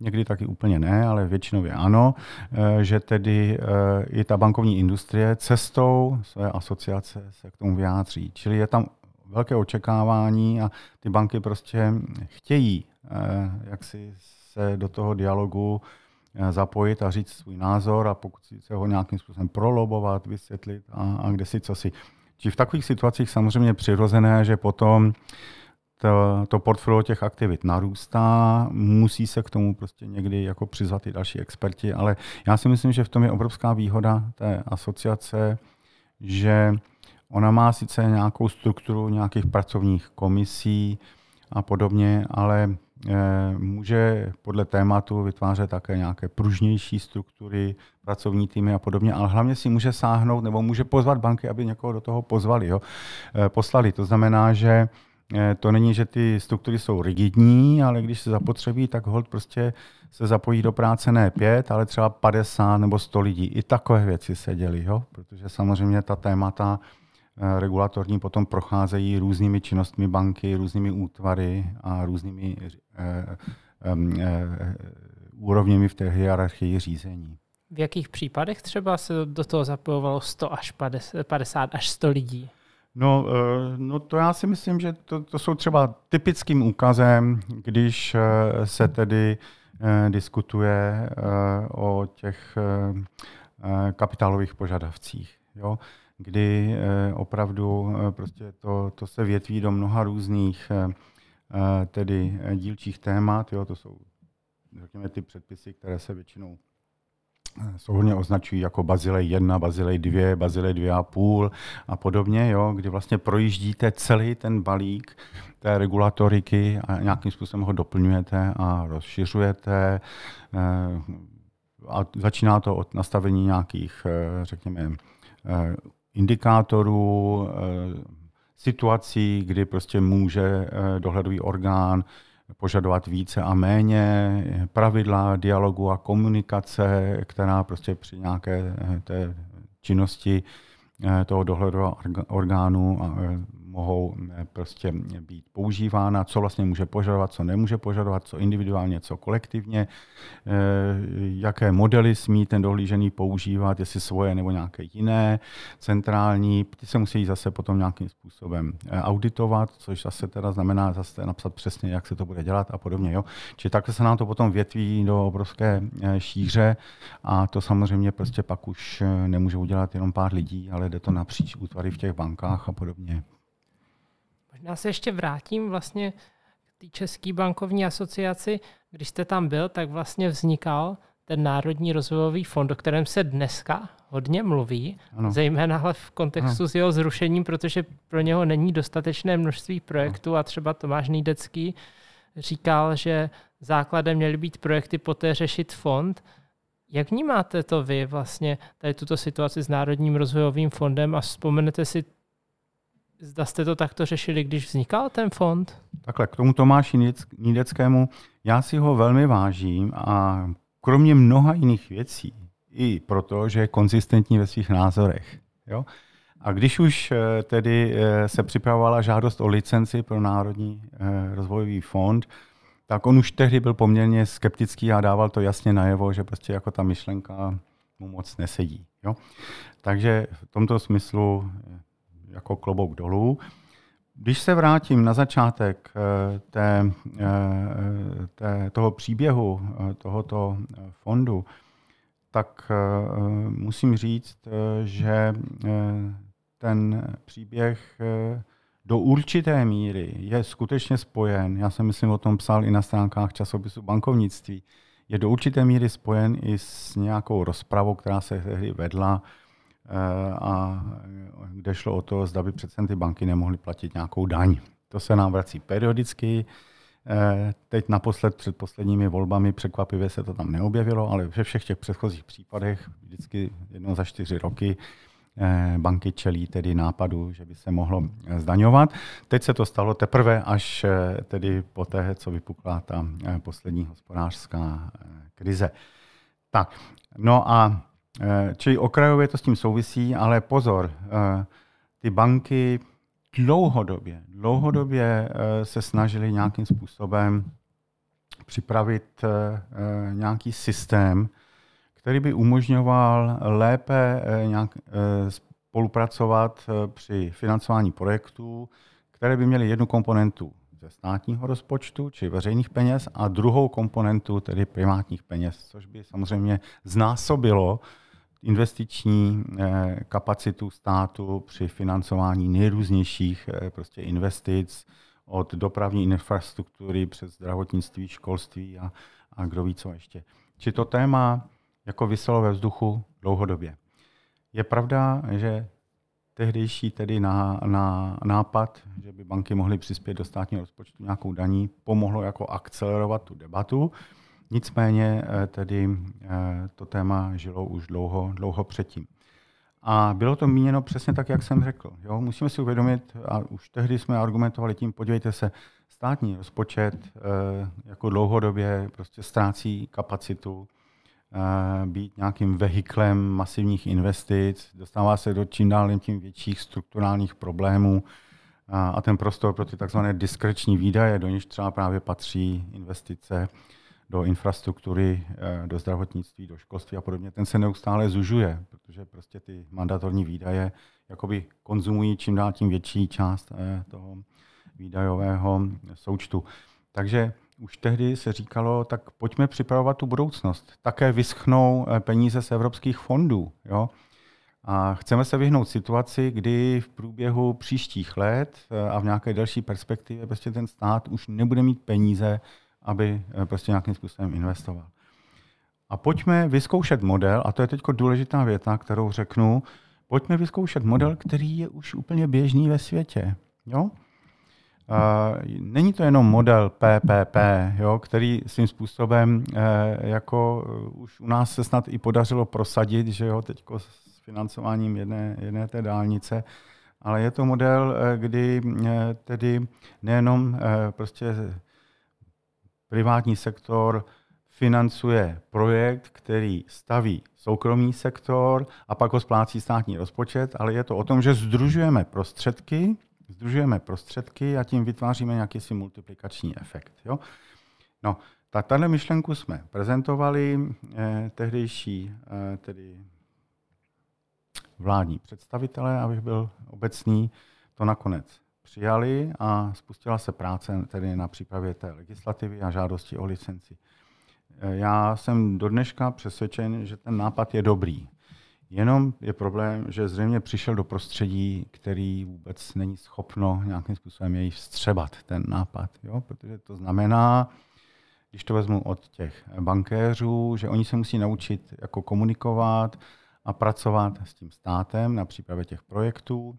někdy taky úplně ne, ale většinově ano, eh, že tedy eh, i ta bankovní industrie cestou své asociace se k tomu vyjádří. Čili je tam velké očekávání a ty banky prostě chtějí jak si se do toho dialogu zapojit a říct svůj názor a pokud si se ho nějakým způsobem prolobovat, vysvětlit a, a kde si co si. Či v takových situacích samozřejmě přirozené, že potom to, to portfolio těch aktivit narůstá, musí se k tomu prostě někdy jako přizvat i další experti, ale já si myslím, že v tom je obrovská výhoda té asociace, že ona má sice nějakou strukturu nějakých pracovních komisí a podobně, ale Eh, může podle tématu vytvářet také nějaké pružnější struktury, pracovní týmy a podobně, ale hlavně si může sáhnout nebo může pozvat banky, aby někoho do toho pozvali, jo, eh, poslali. To znamená, že eh, to není, že ty struktury jsou rigidní, ale když se zapotřebí, tak hold prostě se zapojí do práce ne pět, ale třeba 50 nebo 100 lidí. I takové věci se děly, jo? protože samozřejmě ta témata Eh, regulatorní potom procházejí různými činnostmi banky, různými útvary a různými eh, eh, úrovněmi v té hierarchii řízení. V jakých případech třeba se do toho zapojovalo 100 až 50 až 100 lidí? No, no to já si myslím, že to, to jsou třeba typickým úkazem, když se tedy diskutuje o těch kapitálových požadavcích. Jo? kdy eh, opravdu eh, prostě to, to se větví do mnoha různých eh, tedy dílčích témat. Jo, to jsou řekněme, ty předpisy, které se většinou souhrně označují jako Bazilej 1, Bazilej 2, Bazilej 2,5 a podobně, jo, kdy vlastně projíždíte celý ten balík té regulatoriky a nějakým způsobem ho doplňujete a rozšiřujete. A začíná to od nastavení nějakých, řekněme, indikátorů, eh, situací, kdy prostě může eh, dohledový orgán požadovat více a méně, pravidla dialogu a komunikace, která prostě při nějaké eh, té činnosti toho dohledového orgánu mohou eh, prostě být používána, co vlastně může požadovat, co nemůže požadovat, co individuálně, co kolektivně, eh, jaké modely smí ten dohlížený používat, jestli svoje nebo nějaké jiné, centrální, ty se musí zase potom nějakým způsobem eh, auditovat, což zase teda znamená zase napsat přesně, jak se to bude dělat a podobně. Jo? Čili takhle se nám to potom větví do obrovské šíře a to samozřejmě prostě pak už nemůže udělat jenom pár lidí, ale jde to napříč útvary v těch bankách a podobně. Já se ještě vrátím vlastně k té České bankovní asociaci. Když jste tam byl, tak vlastně vznikal ten Národní rozvojový fond, o kterém se dneska hodně mluví, ano. zejména ale v kontextu ano. s jeho zrušením, protože pro něho není dostatečné množství projektů ano. a třeba Tomáš Nýdecký říkal, že základem měly být projekty, poté řešit fond. Jak vnímáte to vy vlastně, tady tuto situaci s Národním rozvojovým fondem a vzpomenete si Zda jste to takto řešili, když vznikal ten fond? Takhle, k tomu Tomáši Nídeckému, já si ho velmi vážím a kromě mnoha jiných věcí, i proto, že je konzistentní ve svých názorech. Jo? A když už eh, tedy eh, se připravovala žádost o licenci pro Národní eh, rozvojový fond, tak on už tehdy byl poměrně skeptický a dával to jasně najevo, že prostě jako ta myšlenka mu moc nesedí. Jo? Takže v tomto smyslu jako klobouk dolů. Když se vrátím na začátek eh, té, eh, té, toho příběhu eh, tohoto fondu, tak musím říct, že ten příběh do určité míry je skutečně spojen, já jsem myslím o tom psal i na stránkách časopisu bankovnictví, je do určité míry spojen i s nějakou rozpravou, která se tehdy vedla a kde šlo o to, zda by přece ty banky nemohly platit nějakou daň. To se nám vrací periodicky. Eh, teď naposled před posledními volbami překvapivě se to tam neobjevilo, ale ve všech těch předchozích případech vždycky jednou za čtyři roky eh, banky čelí tedy nápadu, že by se mohlo zdaňovat. Teď se to stalo teprve až tedy po té, co vypukla ta poslední hospodářská krize. Tak, no a Eh, čili okrajově to s tím souvisí, ale pozor, eh, ty banky dlouhodobě, dlouhodobě eh, se snažili nějakým způsobem připravit nějaký systém, který by umožňoval lépe nějak spolupracovat při financování projektů, které by měly jednu komponentu ze státního rozpočtu, či veřejných peněz, a druhou komponentu, tedy privátních peněz, což by samozřejmě znásobilo investiční eh, kapacitu státu při financování nejrůznějších eh, prostě investic, od dopravní infrastruktury přes zdravotnictví, školství a, a kdo ví co ještě. Či to téma jako vyselo ve vzduchu dlouhodobě. Je pravda, že tehdejší tedy na, na nápad, že by banky mohly přispět do státního rozpočtu nějakou daní, pomohlo jako akcelerovat tu debatu. Nicméně eh, tedy eh, to téma žilo už dlouho, dlouho předtím. A bylo to míněno přesně tak, jak jsem řekl. Jo? Musíme si uvědomit, a už tehdy jsme argumentovali tím, podívejte se, státní rozpočet eh, jako dlouhodobě prostě ztrácí kapacitu být nějakým vehiklem masivních investic, dostává se do čím dál tím větších strukturálních problémů a ten prostor pro ty takzvané diskreční výdaje, do níž třeba právě patří investice do infrastruktury, eh, do zdravotnictví, do školství a podobně, ten se neustále zužuje, protože prostě ty mandatorní výdaje jakoby konzumují čím dál tím větší část eh, toho výdajového součtu. Takže už tehdy se říkalo, tak pojďme připravovat tu budoucnost. Také vyschnou eh, peníze z evropských fondů. Jo? A chceme se vyhnout situaci, kdy v průběhu příštích let a v nějaké delší perspektivě prostě ten stát už nebude mít peníze aby eh, prostě nějakým způsobem investoval. A pojďme vyzkoušet model, a to je teď důležitá věta, kterou řeknu, pojďme vyzkoušet model, který je už úplně běžný ve světě. Jo? Není to jenom model PPP, jo, který svým způsobem eh, jako eh, už u nás se snad i podařilo prosadit, že jo, teď s financováním jedné, jedné té dálnice, ale je to model, kdy tedy nejenom prostě privátní sektor financuje projekt, který staví soukromý sektor a pak ho splácí státní rozpočet, ale je to o tom, že združujeme prostředky, združujeme prostředky a tím vytváříme nějaký si multiplikační efekt. Jo? No, tak tato myšlenku jsme prezentovali, eh, tehdejší eh, tedy vládní představitelé, abych byl obecný, to nakonec přijali a spustila se práce tedy na přípravě té legislativy a žádosti o licenci. E, já jsem do dneška přesvědčen, že ten nápad je dobrý. Jenom je problém, že zřejmě přišel do prostředí, který vůbec není schopno nějakým způsobem jej vstřebat, ten nápad. Jo? Protože to znamená, když to vezmu od těch bankéřů, že oni se musí naučit jako komunikovat a pracovat s tím státem na přípravě těch projektů.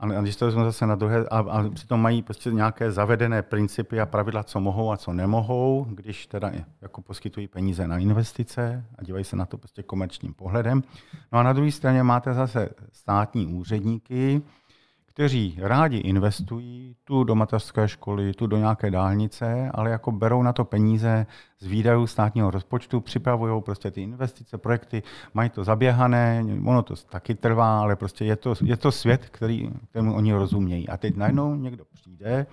A když to vezmu zase na druhé, a, a přitom mají prostě nějaké zavedené principy a pravidla, co mohou a co nemohou, když teda jako poskytují peníze na investice a dívají se na to prostě komerčním pohledem. No a na druhé straně máte zase státní úředníky, kteří rádi investují tu do mateřské školy, tu do nějaké dálnice, ale jako berou na to peníze z výdajů státního rozpočtu, připravují prostě ty investice, projekty, mají to zaběhané, ono to taky trvá, ale prostě je to, je to svět, který, kterému oni rozumějí. A teď najednou někdo přijde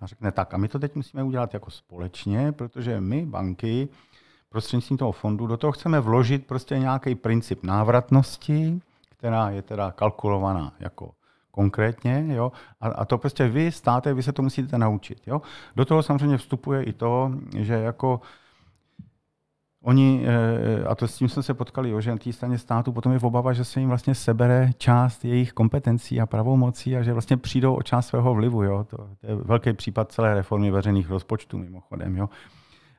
a řekne, tak a my to teď musíme udělat jako společně, protože my, banky, prostřednictvím toho fondu, do toho chceme vložit prostě nějaký princip návratnosti, která je teda kalkulovaná jako konkrétně, jo, a, a to prostě vy státe, vy se to musíte naučit, jo. Do toho samozřejmě vstupuje i to, že jako Oni, eh, a to s tím jsme se potkali, jo, že na té straně státu potom je obava, že se jim vlastně sebere část jejich kompetencí a pravomocí a že vlastně přijdou o část svého vlivu. Jo. To, to je velký případ celé reformy veřejných rozpočtů mimochodem. Jo.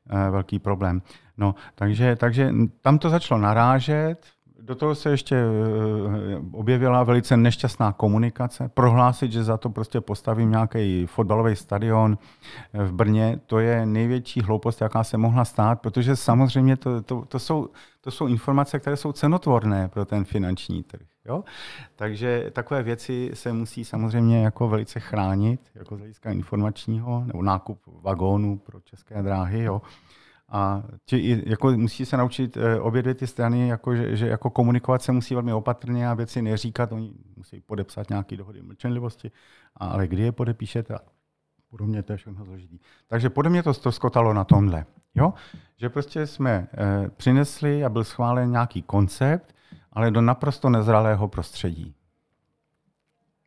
Eh, velký problém. No, takže, takže tam to začalo narážet, do toho se ještě eh, objevila velice nešťastná komunikace. Prohlásit, že za to prostě postavím nějaký fotbalový stadion eh, v Brně, to je největší hloupost, jaká se mohla stát, protože samozřejmě to, to, to, jsou, to jsou informace, které jsou cenotvorné pro ten finanční trh. Jo? Takže takové věci se musí samozřejmě jako velice chránit, jako z hlediska informačního, nebo nákup vagónů pro české dráhy. Jo? A či, jako musí se naučit eh, obě dvě ty strany, jako, že, že jako komunikovat se musí velmi opatrně a věci neříkat. Oni musí podepsat nějaké dohody mlčenlivosti, ale kdy je podepíšete podobně, to je všechno složitý. Takže podle mě to, to skotalo na tomhle. Jo? Že prostě jsme e, přinesli a byl schválen nějaký koncept, ale do naprosto nezralého prostředí.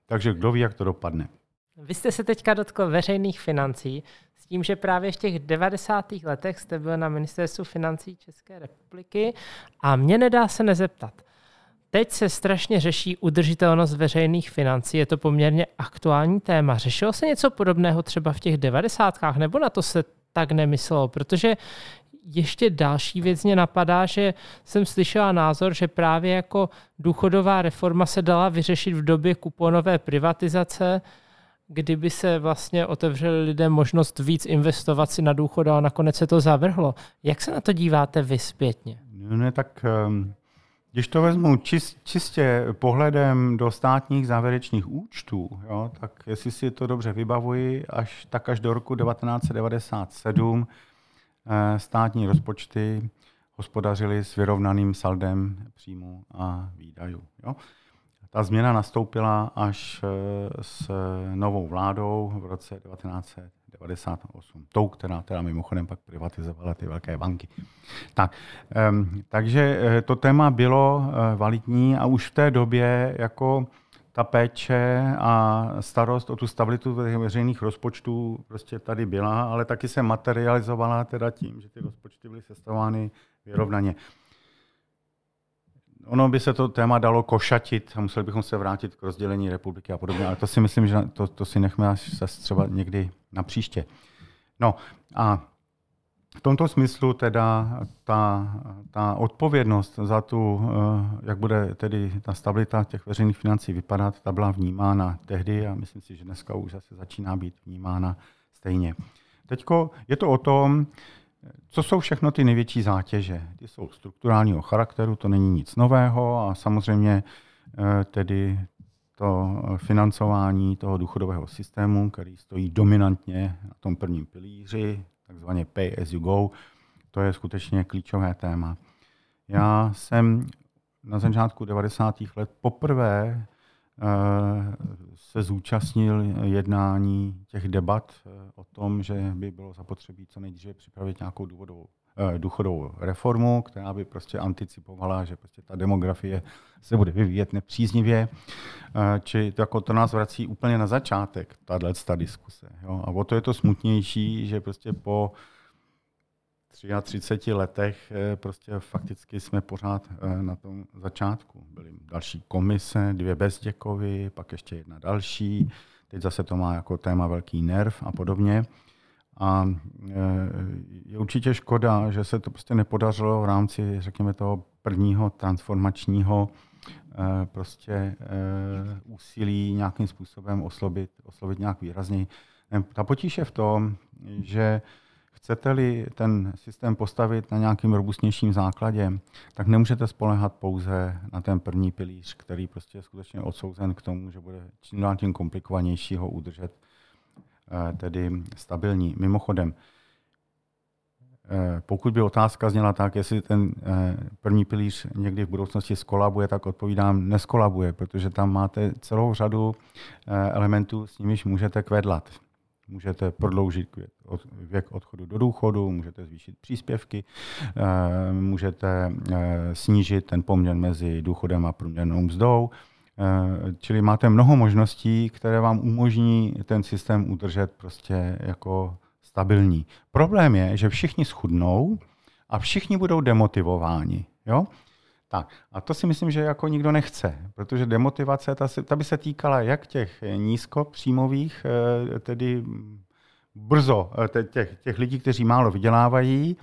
Takže kdo ví, jak to dopadne. Vy jste se teďka dotkl veřejných financí s tím, že právě v těch 90. letech jste byl na ministerstvu financí České republiky a mě nedá se nezeptat. Teď se strašně řeší udržitelnost veřejných financí, je to poměrně aktuální téma. Řešilo se něco podobného třeba v těch devadesátkách, nebo na to se tak nemyslelo? Protože ještě další věc mě napadá, že jsem slyšela názor, že právě jako důchodová reforma se dala vyřešit v době kuponové privatizace, kdyby se vlastně otevřeli lidem možnost víc investovat si na důchod a nakonec se to zavrhlo. Jak se na to díváte vy zpětně? No ne, tak um, když to vezmu čist, čistě pohledem do státních závěrečných účtů, jo, tak jestli si to dobře vybavuji, až tak až do roku 1997 eh, státní rozpočty hospodařily s vyrovnaným saldem příjmu a výdajů. Jo. Ta změna nastoupila až eh, s novou vládou v roce 1998. Tou, která teda mimochodem pak privatizovala ty velké banky. Tak, takže eh, to téma bylo eh, validní a už v té době jako ta péče a starost o tu stabilitu veřejných rozpočtů prostě tady byla, ale taky se materializovala teda tím, že ty rozpočty byly sestavovány vyrovnaně. Ono by se to téma dalo košatit a museli bychom se vrátit k rozdělení republiky a podobně, ale to si myslím, že to, to si nechme až se třeba někdy na příště. No a v tomto smyslu teda ta, ta odpovědnost za tu, eh, jak bude tedy ta stabilita těch veřejných financí vypadat, ta byla vnímána tehdy a myslím si, že dneska už zase začíná být vnímána stejně. Teď je to o tom, co jsou všechno ty největší zátěže? Ty jsou strukturálního charakteru, to není nic nového a samozřejmě eh, tedy to financování toho důchodového systému, který stojí dominantně na tom prvním pilíři, takzvaně pay as you go, to je skutečně klíčové téma. Já jsem na začátku 90. let poprvé Eh, se zúčastnil jednání těch debat eh, o tom, že by bylo zapotřebí co nejdříve připravit nějakou důvodovou, eh, důchodovou reformu, která by prostě anticipovala, že prostě ta demografie se bude vyvíjet nepříznivě. Či to, jako to nás vrací úplně na začátek, tahle diskuse. Jo? A o to je to smutnější, že prostě po 33 letech eh, prostě fakticky jsme pořád eh, na tom začátku. Byly další komise, dvě Bezděkovy, pak ještě jedna další. Teď zase to má jako téma velký nerv a podobně. A eh, je určitě škoda, že se to prostě nepodařilo v rámci, řekněme, toho prvního transformačního prostě úsilí nějakým způsobem oslovit, oslovit nějak výrazněji. Ta potíž je v tom, že Chcete-li ten systém postavit na nějakým robustnějším základě, tak nemůžete spolehat pouze na ten první pilíř, který prostě je skutečně odsouzen k tomu, že bude čím dál tím komplikovanější ho udržet eh, tedy stabilní. Mimochodem, eh, pokud by otázka zněla tak, jestli ten eh, první pilíř někdy v budoucnosti skolabuje, tak odpovídám, neskolabuje, protože tam máte celou řadu elementů, s nimiž můžete kvedlat. Můžete prodloužit věk odchodu do důchodu, můžete zvýšit příspěvky, eh, můžete eh, snížit ten poměr mezi důchodem a průměrnou mzdou. Eh, čili máte mnoho možností, které vám umožní ten systém udržet prostě jako stabilní. Problém je, že všichni schudnou a všichni budou demotivováni. Jo? Tak, a to si myslím, že jako nikdo nechce, protože demotivace, ta, ta by se týkala jak těch nízkopříjmových, eh, tedy brzo eh, těch, těch lidí, kteří málo vydělávají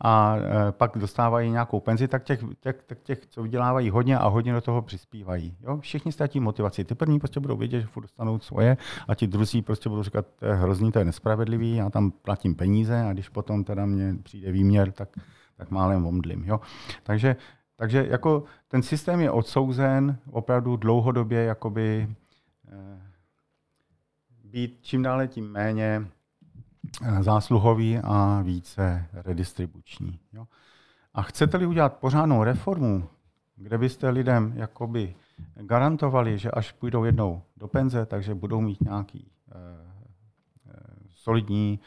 a eh, pak dostávají nějakou penzi, tak těch, těch, těch, co vydělávají hodně a hodně do toho přispívají. Jo? Všichni ztratí motivaci. Ty první prostě budou vědět, že furt dostanou svoje a ti druzí prostě budou říkat, to je hrozný, to je nespravedlivý, já tam platím peníze a když potom teda mě přijde výměr, tak, tak málem omdlím. Jo? Takže takže jako ten systém je odsouzen opravdu dlouhodobě jakoby eh, být čím dále tím méně eh, zásluhový a více redistribuční. Jo. A chcete-li udělat pořádnou reformu, kde byste lidem jakoby garantovali, že až půjdou jednou do penze, takže budou mít nějaký eh, solidní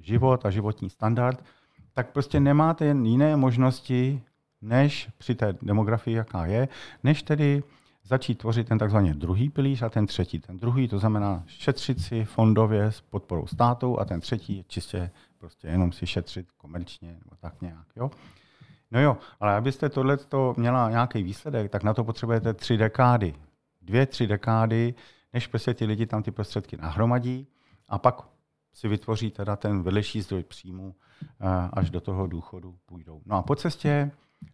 život a životní standard, tak prostě nemáte jiné možnosti, než při té demografii, jaká je, než tedy začít tvořit ten takzvaný druhý pilíř a ten třetí. Ten druhý, to znamená šetřit si fondově s podporou státu a ten třetí je čistě prostě jenom si šetřit komerčně nebo tak nějak. Jo? No jo, ale abyste tohle měla nějaký výsledek, tak na to potřebujete tři dekády. Dvě, tři dekády, než prostě ty lidi tam ty prostředky nahromadí a pak si vytvoří teda ten vedlejší zdroj příjmu eh, až do toho důchodu půjdou. No a po cestě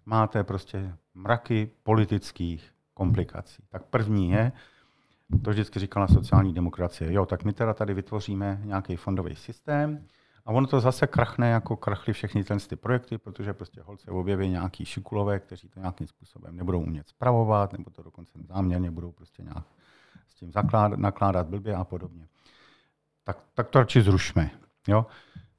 máte prostě mraky politických komplikací. Tak první je, to vždycky říkala sociální demokracie, jo, tak my teda tady vytvoříme nějaký fondový systém, a ono to zase krachne, jako krachly všechny ty projekty, protože prostě holce objeví nějaký šikulové, kteří to nějakým způsobem nebudou umět spravovat, nebo to dokonce záměrně budou prostě nějak s tím zakládat, nakládat blbě a podobně. Tak, tak to radši zrušme. Jo?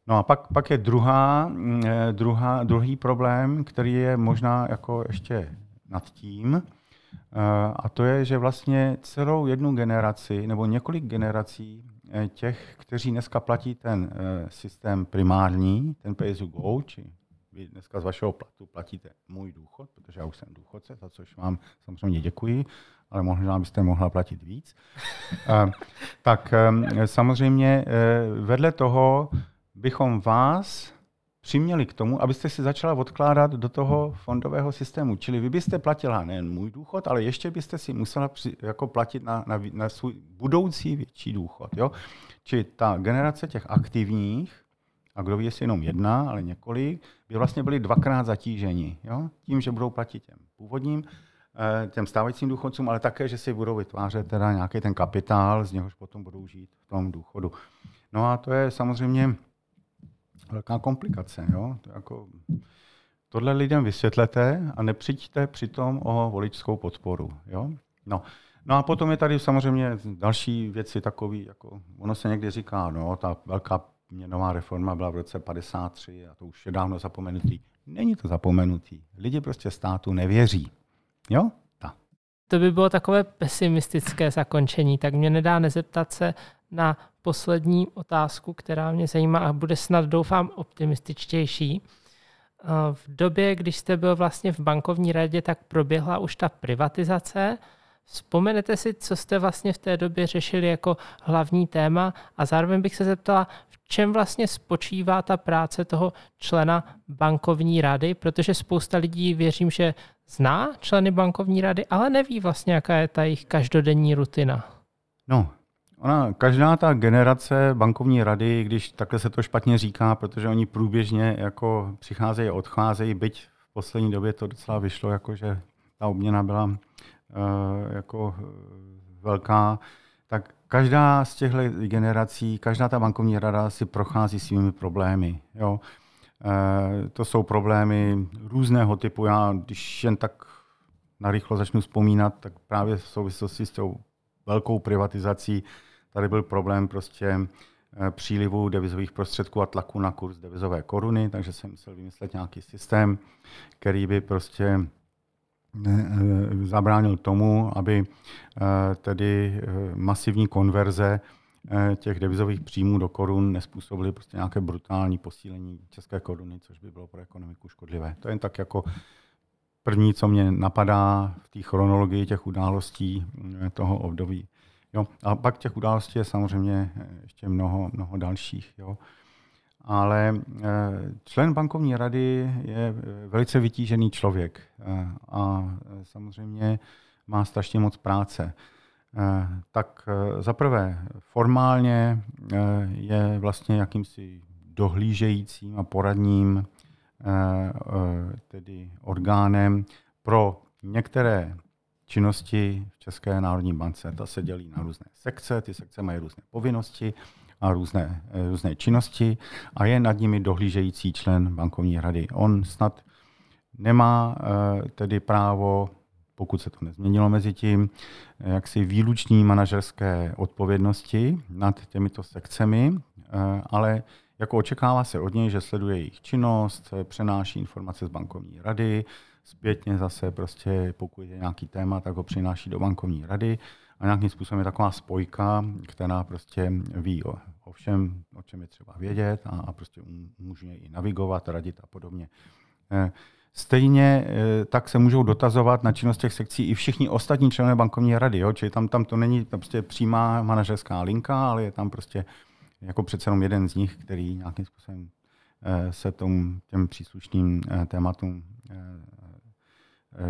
No a pak, pak je druhá, mm, eh, druhá, druhý problém, který je možná jako ještě nad tím, eh, a to je, že vlastně celou jednu generaci nebo několik generací Eh, těch, kteří dneska platí ten systém primární, ten pay as go, či vy dneska z vašeho platu platíte můj důchod, protože já už jsem důchodce, za což vám samozřejmě děkuji, ale možná byste mohla platit víc. Tak samozřejmě vedle toho bychom vás přiměli k tomu, abyste si začala odkládat do toho fondového systému. Čili vy byste platila nejen můj důchod, ale ještě byste si musela při, jako platit na, na, na svůj budoucí větší důchod. Jo? Čili ta generace těch aktivních, a kdo ví, jestli jenom jedna, ale několik, by vlastně byli dvakrát zatíženi. Jo? Tím, že budou platit těm původním, eh, těm stávajícím důchodcům, ale také, že si budou vytvářet teda nějaký ten kapitál, z něhož potom budou žít v tom důchodu. No a to je samozřejmě velká komplikace. Jo? To jako, tohle lidem vysvětlete a nepřijďte přitom o voličskou podporu. Jo? No. no a potom je tady samozřejmě další věci takový, jako ono se někdy říká, no, ta velká měnová reforma byla v roce 53 a to už je dávno zapomenutý. Není to zapomenutý. Lidi prostě státu nevěří. Jo? Ta. To by bylo takové pesimistické zakončení, tak mě nedá nezeptat se na poslední otázku, která mě zajímá a bude snad, doufám, optimističtější. V době, když jste byl vlastně v bankovní radě, tak proběhla už ta privatizace. Vzpomenete si, co jste vlastně v té době řešili jako hlavní téma a zároveň bych se zeptala, v čem vlastně spočívá ta práce toho člena bankovní rady, protože spousta lidí věřím, že zná členy bankovní rady, ale neví vlastně, jaká je ta jejich každodenní rutina. No, Ona, každá ta generace bankovní rady, když takhle se to špatně říká, protože oni průběžně jako přicházejí a odcházejí, byť v poslední době to docela vyšlo, jako že ta obměna byla uh, jako uh, velká, tak každá z těchto generací, každá ta bankovní rada si prochází svými problémy. Jo. Uh, to jsou problémy různého typu. Já, když jen tak narychlo začnu vzpomínat, tak právě v souvislosti s tou velkou privatizací Tady byl problém prostě eh, přílivu devizových prostředků a tlaku na kurz devizové koruny, takže jsem musel vymyslet nějaký systém, který by prostě eh, eh, zabránil tomu, aby tedy masivní konverze těch devizových příjmů do korun nespůsobily prostě nějaké brutální posílení české koruny, což by bylo pro ekonomiku škodlivé. To je jen tak jako první, co mě napadá v té chronologii těch událostí toho období. Jo. A pak těch událostí je samozřejmě eh, ještě mnoho, mnoho dalších. Jo. Ale eh, člen bankovní rady je eh, velice vytížený člověk a samozřejmě má strašně moc práce. Tak zaprvé formálně je vlastně jakýmsi dohlížejícím a poradním tedy orgánem pro některé činnosti v České národní bance. Ta se dělí na různé sekce, ty sekce mají různé povinnosti a různé, eh, různé činnosti a je nad nimi dohlížející člen bankovní rady. On snad nemá eh, tedy právo, pokud se to nezměnilo mezi tím, eh, jaksi výluční manažerské odpovědnosti nad těmito sekcemi, ale jako očekává se od něj, že sleduje jejich činnost, přenáší informace z bankovní rady, zpětně zase prostě, pokud je nějaký téma, tak ho přináší do bankovní rady a nějakým způsobem je taková spojka, která prostě ví o, o všem, o čem je třeba vědět a, a prostě může i navigovat, radit a podobně. Eh, stejně eh, tak se můžou dotazovat na činnost těch sekcí i všichni ostatní členové bankovní rady, jo? čili tam, tam to není prostě přímá manažerská linka, ale je tam prostě jako přece jenom jeden z nich, který nějakým způsobem eh, se tomu, těm příslušným tématům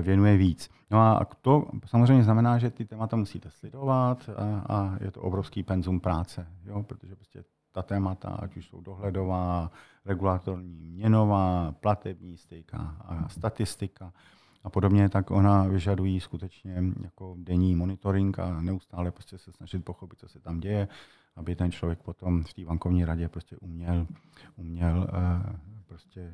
věnuje víc. No a to samozřejmě znamená, že ty témata musíte sledovat a, a je to obrovský penzum práce, jo? protože prostě ta témata, ať už jsou dohledová, regulatorní, měnová, platební styka a statistika a podobně, tak ona vyžadují skutečně jako denní monitoring a neustále prostě se snažit pochopit, co se tam děje, aby ten člověk potom v té bankovní radě prostě uměl, uměl uh, prostě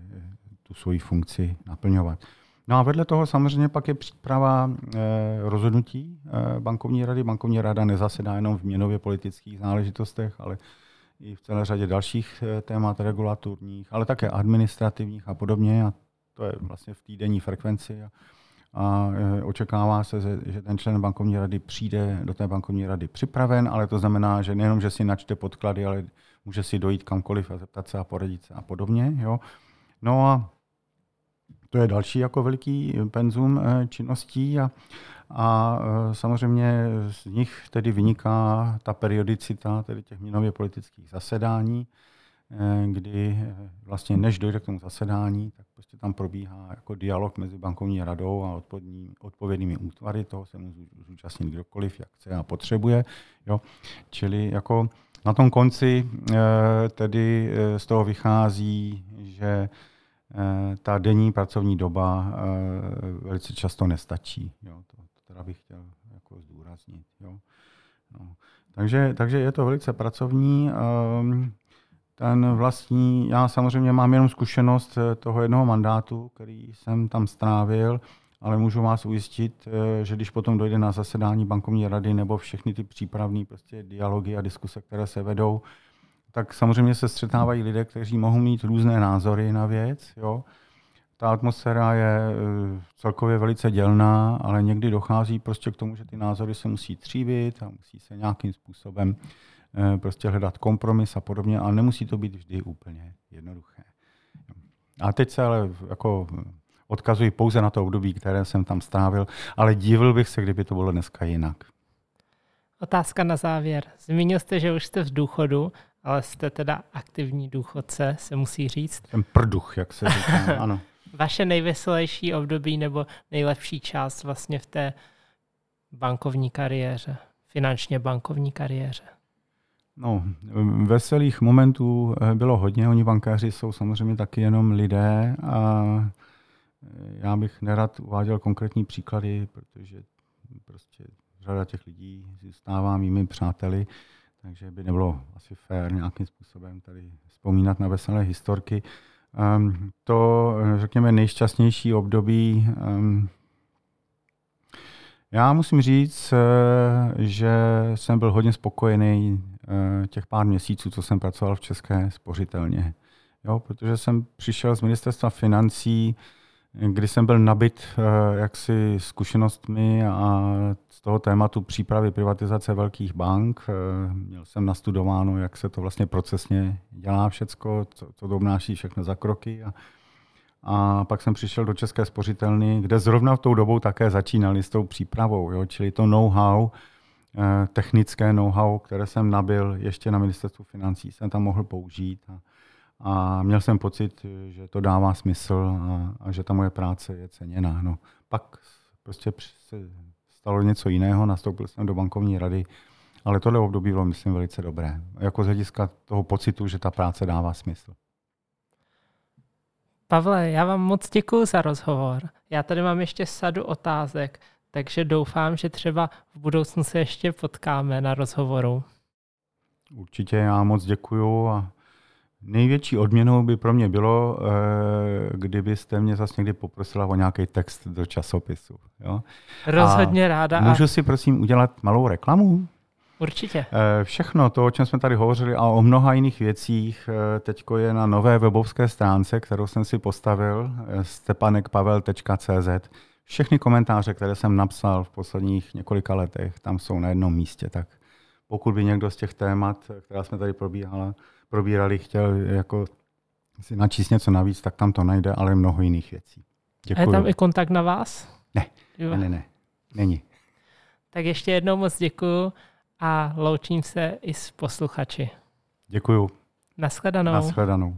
tu svoji funkci naplňovat. No a vedle toho samozřejmě pak je příprava eh, rozhodnutí eh, bankovní rady. Bankovní rada nezasedá jenom v měnově politických záležitostech, ale i v celé řadě dalších eh, témat regulatorních, ale také administrativních a podobně. A to je vlastně v týdenní frekvenci. A, a očekává se, že ten člen bankovní rady přijde do té bankovní rady připraven, ale to znamená, že nejenom, že si načte podklady, ale může si dojít kamkoliv a zeptat se a poradit se a podobně. Jo. No a to je další jako veliký penzum eh, činností a, a eh, samozřejmě z nich tedy vyniká ta periodicita tedy těch měnově politických zasedání, eh, kdy vlastně než dojde k tomu zasedání, tak prostě tam probíhá jako dialog mezi bankovní radou a odpovědnými útvary, toho se může zúčastnit kdokoliv, jak chce a potřebuje. Jo. Čili jako na tom konci tedy z toho vychází, že ta denní pracovní doba eh, velice často nestačí. Jo. To, to teda bych chtěl jako zdůraznit. Jo. No. Takže, takže je to velice pracovní. Ehm, ten vlastní, já samozřejmě mám jenom zkušenost eh, toho jednoho mandátu, který jsem tam strávil, ale můžu vás ujistit, že když potom dojde na zasedání bankovní rady nebo všechny ty přípravné prostě dialogy a diskuse, které se vedou, tak samozřejmě se střetávají lidé, kteří mohou mít různé názory na věc. Jo. Ta atmosféra je eh, celkově velice dělná, ale někdy dochází prostě k tomu, že ty názory se musí tříbit a musí se nějakým způsobem eh, prostě hledat kompromis a podobně, ale nemusí to být vždy úplně jednoduché. A teď se ale jako odkazuji pouze na to období, které jsem tam strávil, ale divil bych se, kdyby to bylo dneska jinak. Otázka na závěr. Zmínil jste, že už jste v důchodu ale jste teda aktivní důchodce, se musí říct. Ten prduch, jak se říká, ano. Vaše nejveselější období nebo nejlepší část vlastně v té bankovní kariéře, finančně bankovní kariéře? No, veselých momentů eh, bylo hodně. Oni bankéři jsou samozřejmě taky jenom lidé a eh, já bych nerad uváděl konkrétní příklady, protože prostě řada těch lidí zůstává mými přáteli. Takže by nebylo asi fér nějakým způsobem tady vzpomínat na veselé historky. Um, to, řekněme, nejšťastnější období. Um, já musím říct, eh, že jsem byl hodně spokojený eh, těch pár měsíců, co jsem pracoval v České spořitelně. Jo, protože jsem přišel z ministerstva financí, kdy jsem byl nabit eh, jaksi zkušenostmi a z toho tématu přípravy privatizace velkých bank. Eh, měl jsem nastudováno, jak se to vlastně procesně dělá všecko, co, to obnáší všechno za kroky. A, a pak jsem přišel do České spořitelny, kde zrovna v tou dobou také začínali s tou přípravou. Jo? Čili to know-how, eh, technické know-how, které jsem nabil ještě na ministerstvu financí, jsem tam mohl použít. A, a měl jsem pocit, že to dává smysl a, a že ta moje práce je ceněná. No, pak prostě se stalo něco jiného, nastoupil jsem do bankovní rady, ale tohle období bylo, myslím, velice dobré. Jako z hlediska toho pocitu, že ta práce dává smysl. Pavle, já vám moc děkuji za rozhovor. Já tady mám ještě sadu otázek, takže doufám, že třeba v budoucnu se ještě potkáme na rozhovoru. Určitě já moc děkuju a Největší odměnou by pro mě bylo, eh, kdybyste mě zase někdy poprosila o nějaký text do časopisu. Jo? Rozhodně a ráda. Můžu si prosím udělat malou reklamu? Určitě. Eh, všechno to, o čem jsme tady hovořili a o mnoha jiných věcích, eh, teď je na nové webovské stránce, kterou jsem si postavil, stepanekpavel.cz. Všechny komentáře, které jsem napsal v posledních několika letech, tam jsou na jednom místě. Tak pokud by někdo z těch témat, která jsme tady probíhala, probírali, chtěl jako si načíst něco navíc, tak tam to najde, ale mnoho jiných věcí. Děkuji. A je tam i kontakt na vás? Ne, jo. ne, ne, není. Tak ještě jednou moc děkuji a loučím se i s posluchači. Děkuju. Naschledanou. Naschledanou.